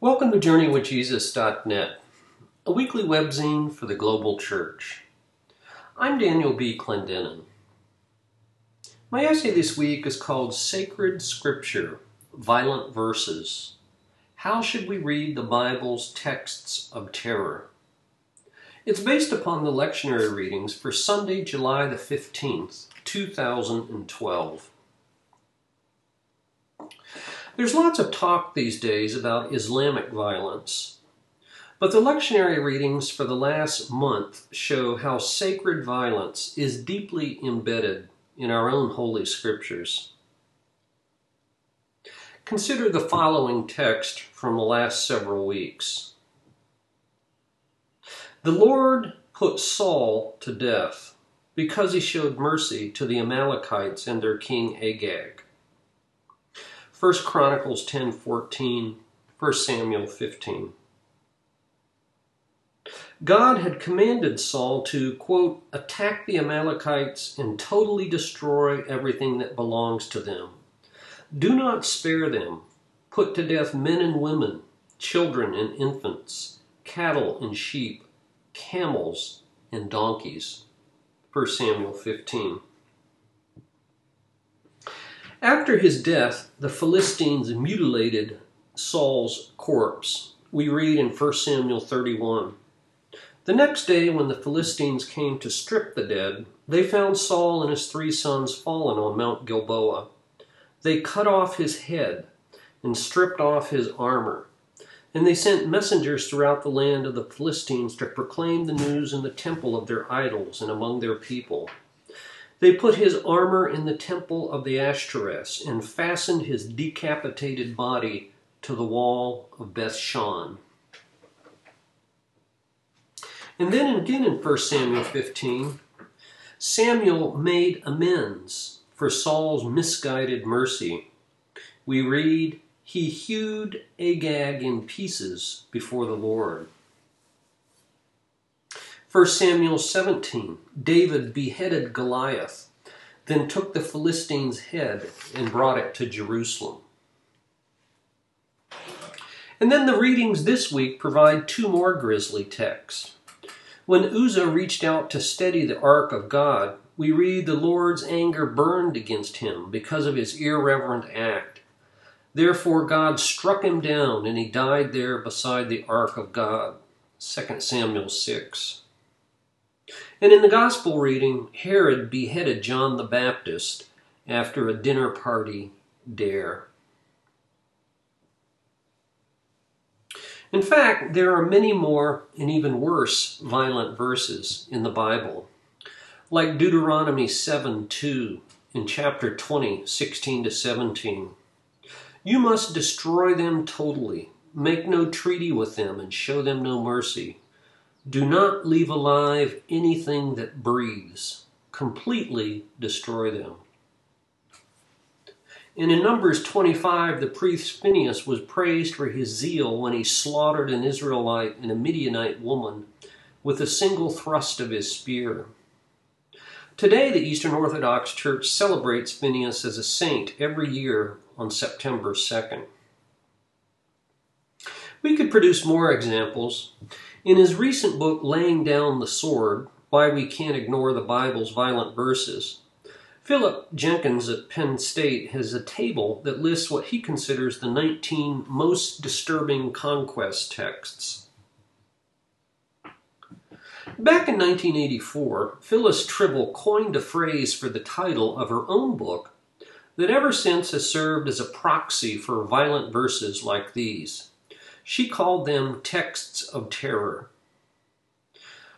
Welcome to JourneyWithJesus.net, a weekly webzine for the global church. I'm Daniel B. Clendenin. My essay this week is called Sacred Scripture Violent Verses. How should we read the Bible's texts of terror? It's based upon the lectionary readings for Sunday, July the 15th, 2012. There's lots of talk these days about Islamic violence, but the lectionary readings for the last month show how sacred violence is deeply embedded in our own holy scriptures. Consider the following text from the last several weeks. The Lord put Saul to death because he showed mercy to the Amalekites and their king Agag. 1 Chronicles 10:14, 1 Samuel 15. God had commanded Saul to, quote, attack the Amalekites and totally destroy everything that belongs to them. Do not spare them. Put to death men and women, children and infants, cattle and sheep, camels and donkeys. 1 Samuel 15. After his death, the Philistines mutilated Saul's corpse. We read in 1 Samuel 31. The next day, when the Philistines came to strip the dead, they found Saul and his three sons fallen on Mount Gilboa. They cut off his head and stripped off his armor. And they sent messengers throughout the land of the Philistines to proclaim the news in the temple of their idols and among their people. They put his armor in the temple of the Ashtoreth and fastened his decapitated body to the wall of Bethshan. And then again in 1 Samuel 15, Samuel made amends for Saul's misguided mercy. We read, He hewed Agag in pieces before the Lord. 1 Samuel 17 David beheaded Goliath, then took the Philistines' head and brought it to Jerusalem. And then the readings this week provide two more grisly texts. When Uzzah reached out to steady the ark of God, we read the Lord's anger burned against him because of his irreverent act. Therefore God struck him down, and he died there beside the ark of God. 2 Samuel 6. And in the gospel reading, Herod beheaded John the Baptist after a dinner party dare. In fact, there are many more and even worse violent verses in the Bible, like Deuteronomy 7 2 in chapter 20, 16 to 17. You must destroy them totally, make no treaty with them, and show them no mercy. Do not leave alive anything that breathes. Completely destroy them. And in Numbers 25, the priest Phinehas was praised for his zeal when he slaughtered an Israelite and a Midianite woman with a single thrust of his spear. Today, the Eastern Orthodox Church celebrates Phinehas as a saint every year on September 2nd. We could produce more examples. In his recent book, Laying Down the Sword Why We Can't Ignore the Bible's Violent Verses, Philip Jenkins at Penn State has a table that lists what he considers the 19 most disturbing conquest texts. Back in 1984, Phyllis Trible coined a phrase for the title of her own book that ever since has served as a proxy for violent verses like these. She called them texts of terror.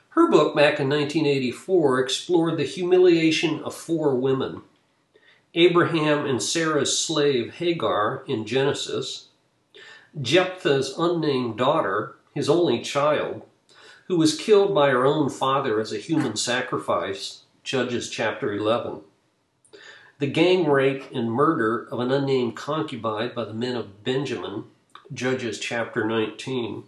Her book back in 1984 explored the humiliation of four women Abraham and Sarah's slave Hagar in Genesis, Jephthah's unnamed daughter, his only child, who was killed by her own father as a human sacrifice, Judges chapter 11, the gang rape and murder of an unnamed concubine by the men of Benjamin, Judges chapter 19.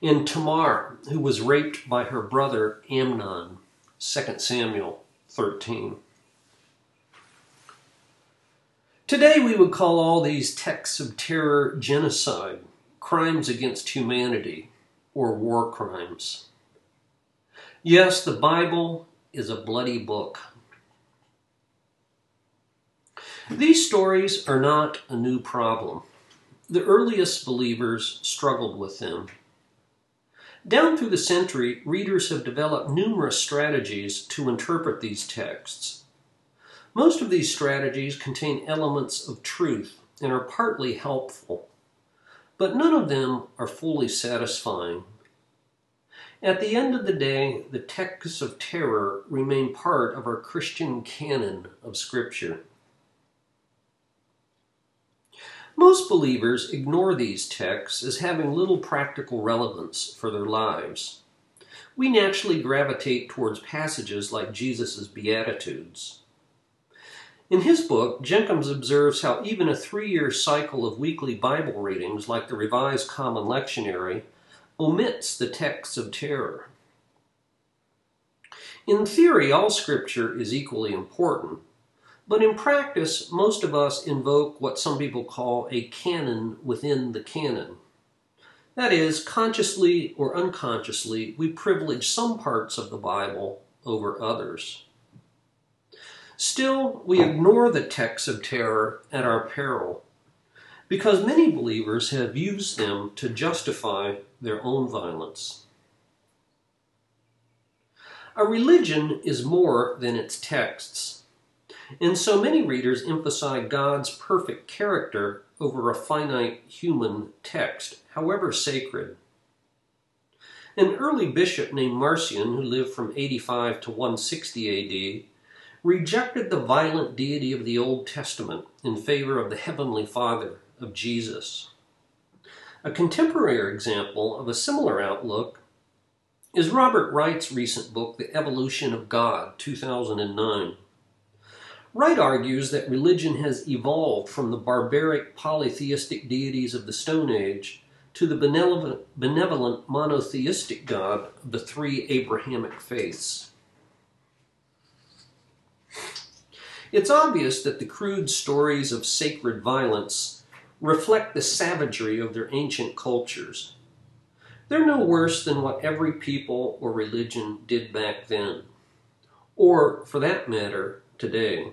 In Tamar, who was raped by her brother Amnon, 2 Samuel 13. Today we would call all these texts of terror genocide, crimes against humanity or war crimes. Yes, the Bible is a bloody book. These stories are not a new problem. The earliest believers struggled with them. Down through the century, readers have developed numerous strategies to interpret these texts. Most of these strategies contain elements of truth and are partly helpful, but none of them are fully satisfying. At the end of the day, the texts of terror remain part of our Christian canon of Scripture. Most believers ignore these texts as having little practical relevance for their lives. We naturally gravitate towards passages like Jesus' Beatitudes. In his book, Jenkins observes how even a three year cycle of weekly Bible readings, like the Revised Common Lectionary, omits the texts of terror. In theory, all scripture is equally important, but in practice, most of us invoke what some people call a canon within the canon. That is, consciously or unconsciously, we privilege some parts of the Bible over others. Still, we ignore the texts of terror at our peril, because many believers have used them to justify their own violence. A religion is more than its texts. And so many readers emphasize God's perfect character over a finite human text, however sacred. An early bishop named Marcion, who lived from 85 to 160 AD, rejected the violent deity of the Old Testament in favor of the Heavenly Father of Jesus. A contemporary example of a similar outlook is Robert Wright's recent book, The Evolution of God, 2009. Wright argues that religion has evolved from the barbaric polytheistic deities of the Stone Age to the benevolent, benevolent monotheistic God of the three Abrahamic faiths. It's obvious that the crude stories of sacred violence reflect the savagery of their ancient cultures. They're no worse than what every people or religion did back then, or, for that matter, today.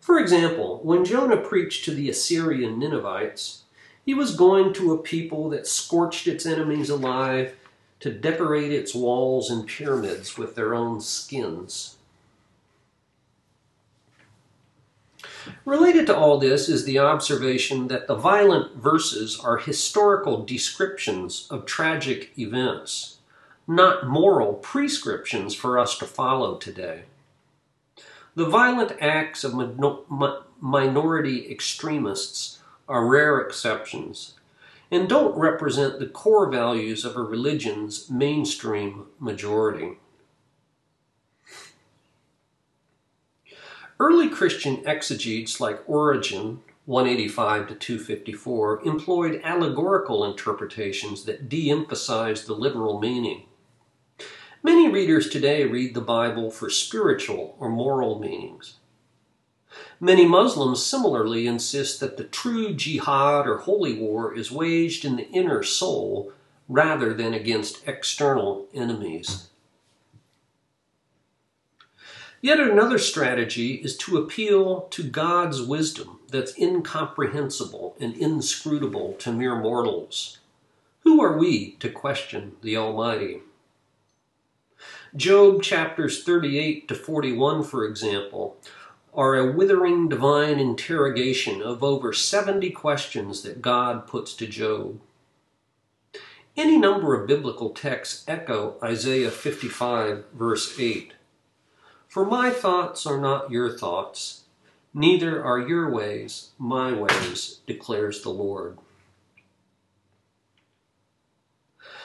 For example, when Jonah preached to the Assyrian Ninevites, he was going to a people that scorched its enemies alive to decorate its walls and pyramids with their own skins. Related to all this is the observation that the violent verses are historical descriptions of tragic events, not moral prescriptions for us to follow today. The violent acts of minority extremists are rare exceptions and don't represent the core values of a religion's mainstream majority. Early Christian exegetes like Origen, 185 to 254, employed allegorical interpretations that de emphasized the literal meaning. Many readers today read the Bible for spiritual or moral meanings. Many Muslims similarly insist that the true jihad or holy war is waged in the inner soul rather than against external enemies. Yet another strategy is to appeal to God's wisdom that's incomprehensible and inscrutable to mere mortals. Who are we to question the Almighty? Job chapters 38 to 41, for example, are a withering divine interrogation of over 70 questions that God puts to Job. Any number of biblical texts echo Isaiah 55, verse 8. For my thoughts are not your thoughts, neither are your ways my ways, declares the Lord.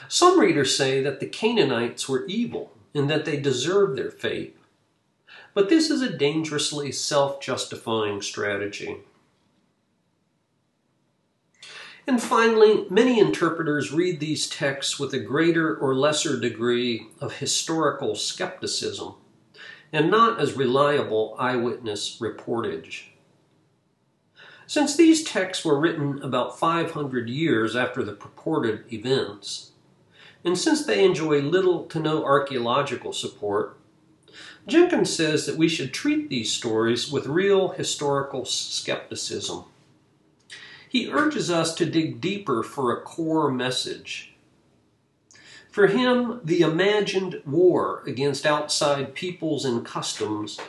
Some readers say that the Canaanites were evil and that they deserve their fate. But this is a dangerously self justifying strategy. And finally, many interpreters read these texts with a greater or lesser degree of historical skepticism and not as reliable eyewitness reportage. Since these texts were written about 500 years after the purported events, and since they enjoy little to no archaeological support, Jenkins says that we should treat these stories with real historical skepticism. He urges us to dig deeper for a core message. For him, the imagined war against outside peoples and customs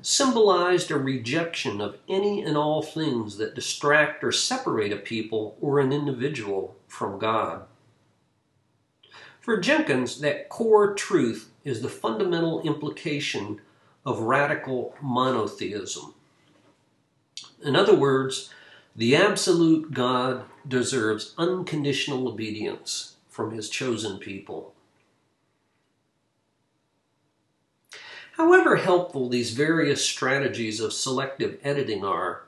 symbolized a rejection of any and all things that distract or separate a people or an individual from God. For Jenkins, that core truth is the fundamental implication of radical monotheism. In other words, the absolute God deserves unconditional obedience from his chosen people. However helpful these various strategies of selective editing are,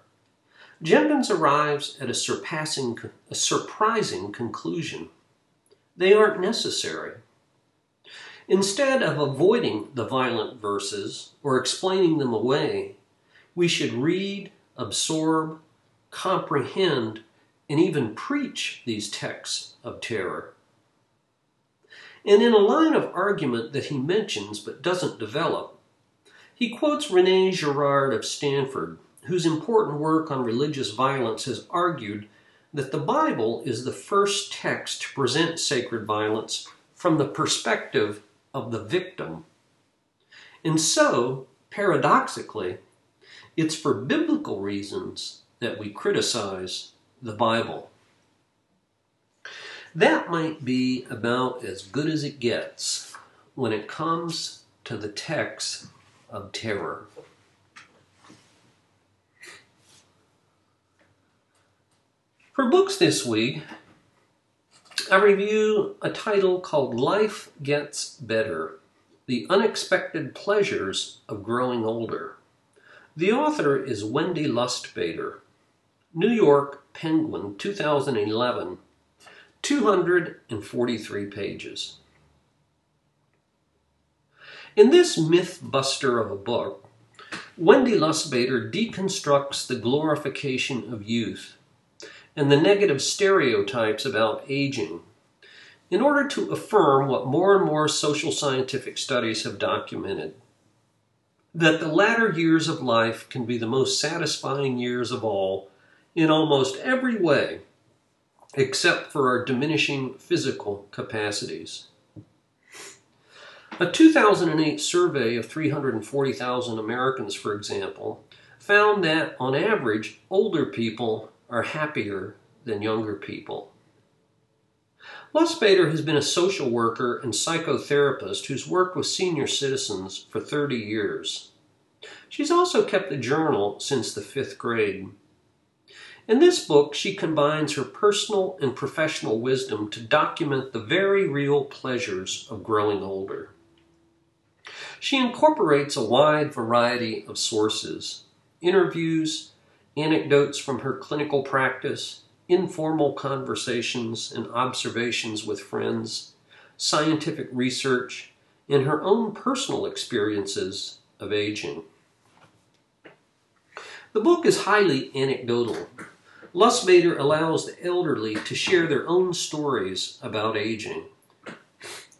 Jenkins arrives at a surpassing, a surprising conclusion. They aren't necessary. Instead of avoiding the violent verses or explaining them away, we should read, absorb, comprehend, and even preach these texts of terror. And in a line of argument that he mentions but doesn't develop, he quotes Rene Girard of Stanford, whose important work on religious violence has argued that the Bible is the first text to present sacred violence from the perspective of the victim. And so, paradoxically, it's for biblical reasons that we criticize the Bible. That might be about as good as it gets when it comes to the text of terror. For books this week, I review a title called Life Gets Better The Unexpected Pleasures of Growing Older. The author is Wendy Lustbader. New York Penguin, 2011, 243 pages. In this myth buster of a book, Wendy Lustbader deconstructs the glorification of youth and the negative stereotypes about aging in order to affirm what more and more social scientific studies have documented that the latter years of life can be the most satisfying years of all in almost every way except for our diminishing physical capacities. A 2008 survey of 340,000 Americans, for example, found that on average, older people are happier than younger people. Lustbader has been a social worker and psychotherapist who's worked with senior citizens for 30 years. She's also kept a journal since the fifth grade. In this book, she combines her personal and professional wisdom to document the very real pleasures of growing older. She incorporates a wide variety of sources interviews, anecdotes from her clinical practice, informal conversations and observations with friends, scientific research, and her own personal experiences of aging. The book is highly anecdotal. Lustbader allows the elderly to share their own stories about aging.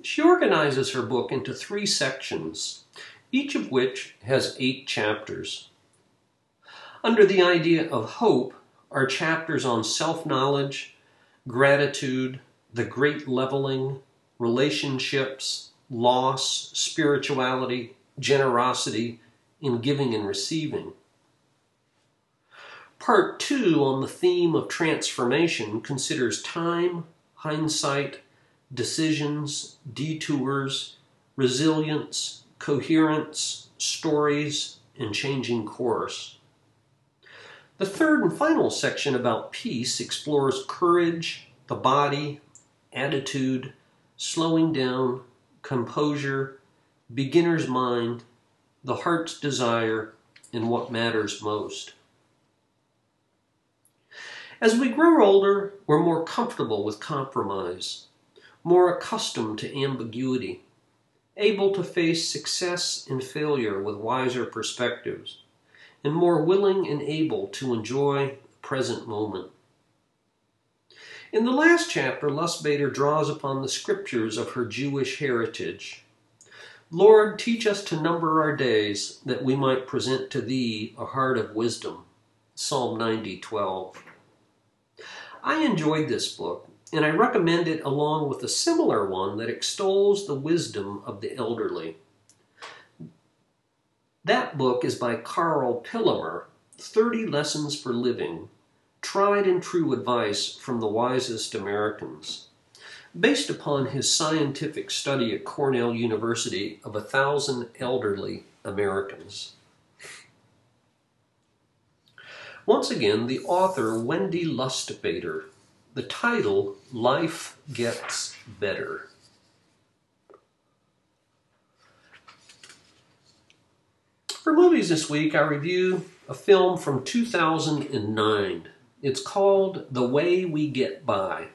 She organizes her book into three sections, each of which has eight chapters. Under the idea of hope are chapters on self knowledge, gratitude, the great leveling, relationships, loss, spirituality, generosity, in giving and receiving. Part two on the theme of transformation considers time, hindsight, decisions, detours, resilience, coherence, stories, and changing course. The third and final section about peace explores courage, the body, attitude, slowing down, composure, beginner's mind, the heart's desire, and what matters most. As we grow older, we're more comfortable with compromise, more accustomed to ambiguity, able to face success and failure with wiser perspectives and more willing and able to enjoy the present moment. In the last chapter, Lustbader draws upon the scriptures of her Jewish heritage. Lord, teach us to number our days, that we might present to Thee a heart of wisdom. Psalm 90, 12. I enjoyed this book, and I recommend it along with a similar one that extols the wisdom of the elderly. That book is by Karl Pillemer, 30 Lessons for Living, tried and true advice from the wisest Americans. Based upon his scientific study at Cornell University of a thousand elderly Americans. Once again, the author Wendy Lustbader. The title, Life Gets Better. For movies this week, I review a film from 2009. It's called The Way We Get By.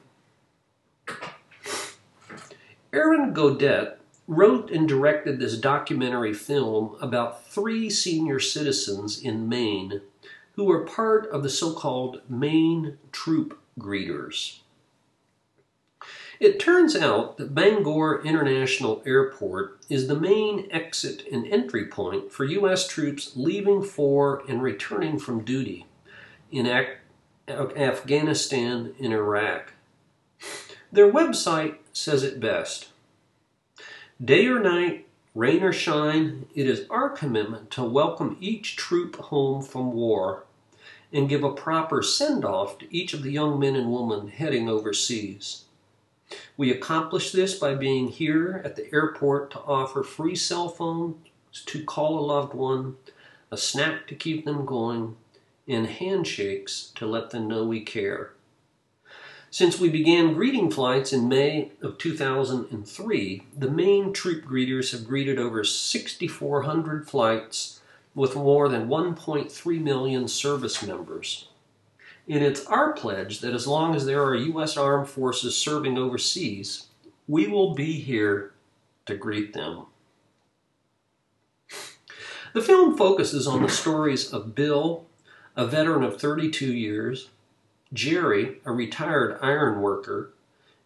Aron Gaudet wrote and directed this documentary film about three senior citizens in Maine who were part of the so called Maine Troop Greeters. It turns out that Bangor International Airport is the main exit and entry point for U.S. troops leaving for and returning from duty in Afghanistan and Iraq. Their website says it best. Day or night, rain or shine, it is our commitment to welcome each troop home from war and give a proper send off to each of the young men and women heading overseas. We accomplish this by being here at the airport to offer free cell phones to call a loved one, a snack to keep them going, and handshakes to let them know we care. Since we began greeting flights in May of 2003, the Maine troop greeters have greeted over 6,400 flights with more than 1.3 million service members. And it's our pledge that as long as there are U.S. armed forces serving overseas, we will be here to greet them. The film focuses on the stories of Bill, a veteran of 32 years, Jerry, a retired iron worker,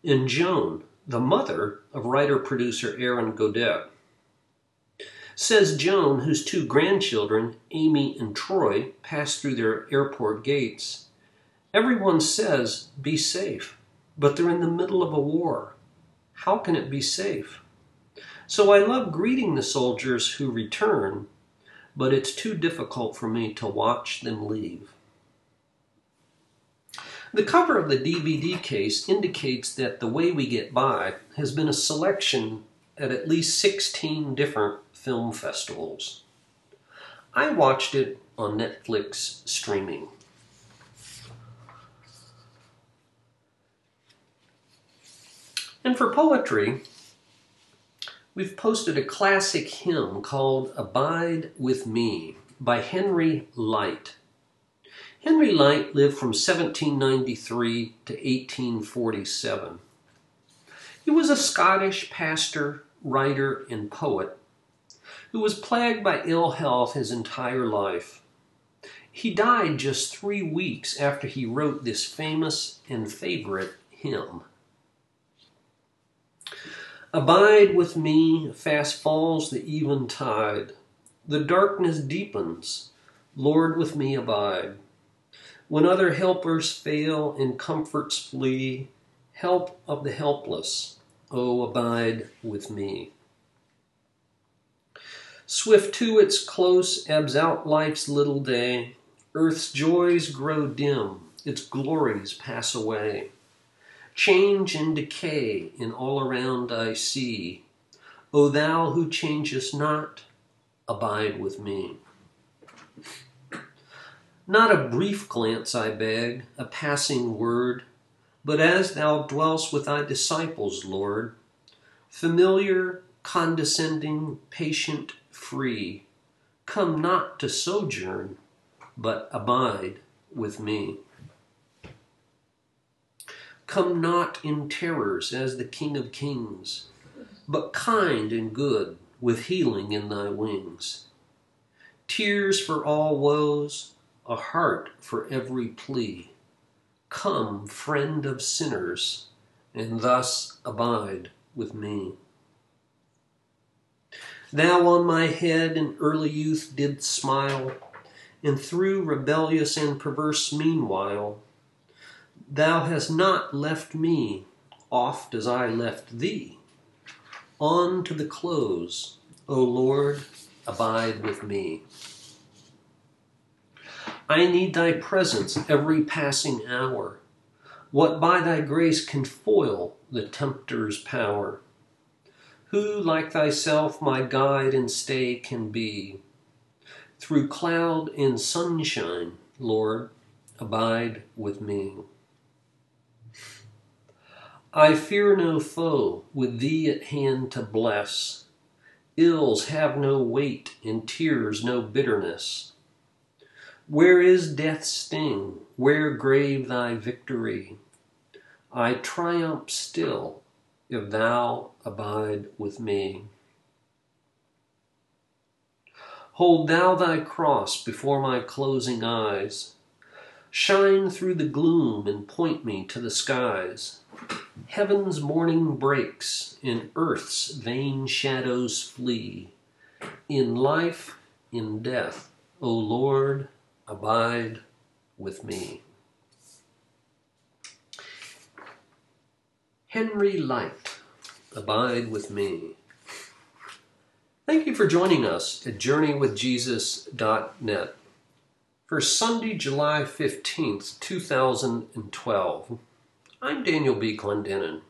and Joan, the mother of writer producer Aron Gaudet. Says Joan, whose two grandchildren, Amy and Troy, passed through their airport gates. Everyone says, be safe, but they're in the middle of a war. How can it be safe? So I love greeting the soldiers who return, but it's too difficult for me to watch them leave. The cover of the DVD case indicates that The Way We Get By has been a selection at at least 16 different film festivals. I watched it on Netflix streaming. And for poetry, we've posted a classic hymn called Abide with Me by Henry Lyte. Henry Lyte lived from 1793 to 1847. He was a Scottish pastor, writer, and poet who was plagued by ill health his entire life. He died just three weeks after he wrote this famous and favorite hymn. Abide with me, fast falls the eventide. The darkness deepens, Lord, with me abide. When other helpers fail and comforts flee, help of the helpless, oh, abide with me. Swift to its close ebbs out life's little day. Earth's joys grow dim, its glories pass away. Change and decay in all around I see. O thou who changest not, abide with me. Not a brief glance I beg, a passing word, but as thou dwellst with thy disciples, Lord, familiar, condescending, patient, free, come not to sojourn, but abide with me. Come not in terrors as the King of Kings, but kind and good, with healing in thy wings. Tears for all woes, a heart for every plea. Come, friend of sinners, and thus abide with me. Thou on my head in early youth didst smile, and through rebellious and perverse meanwhile, thou hast not left me oft as I left thee. On to the close, O Lord, abide with me. I need thy presence every passing hour. What by thy grace can foil the tempter's power? Who like thyself my guide and stay can be? Through cloud and sunshine, Lord, abide with me. I fear no foe, with thee at hand to bless. Ills have no weight, and tears no bitterness. Where is death's sting? Where grave thy victory? I triumph still if thou abide with me. Hold thou thy cross before my closing eyes. Shine through the gloom and point me to the skies. Heaven's morning breaks, and earth's vain shadows flee. In life, in death, O Lord, abide with me. Henry Lyte, abide with me. Thank you for joining us at JourneyWithJesus.net for Sunday, July 15th, 2012. I'm Daniel B. Clendenin.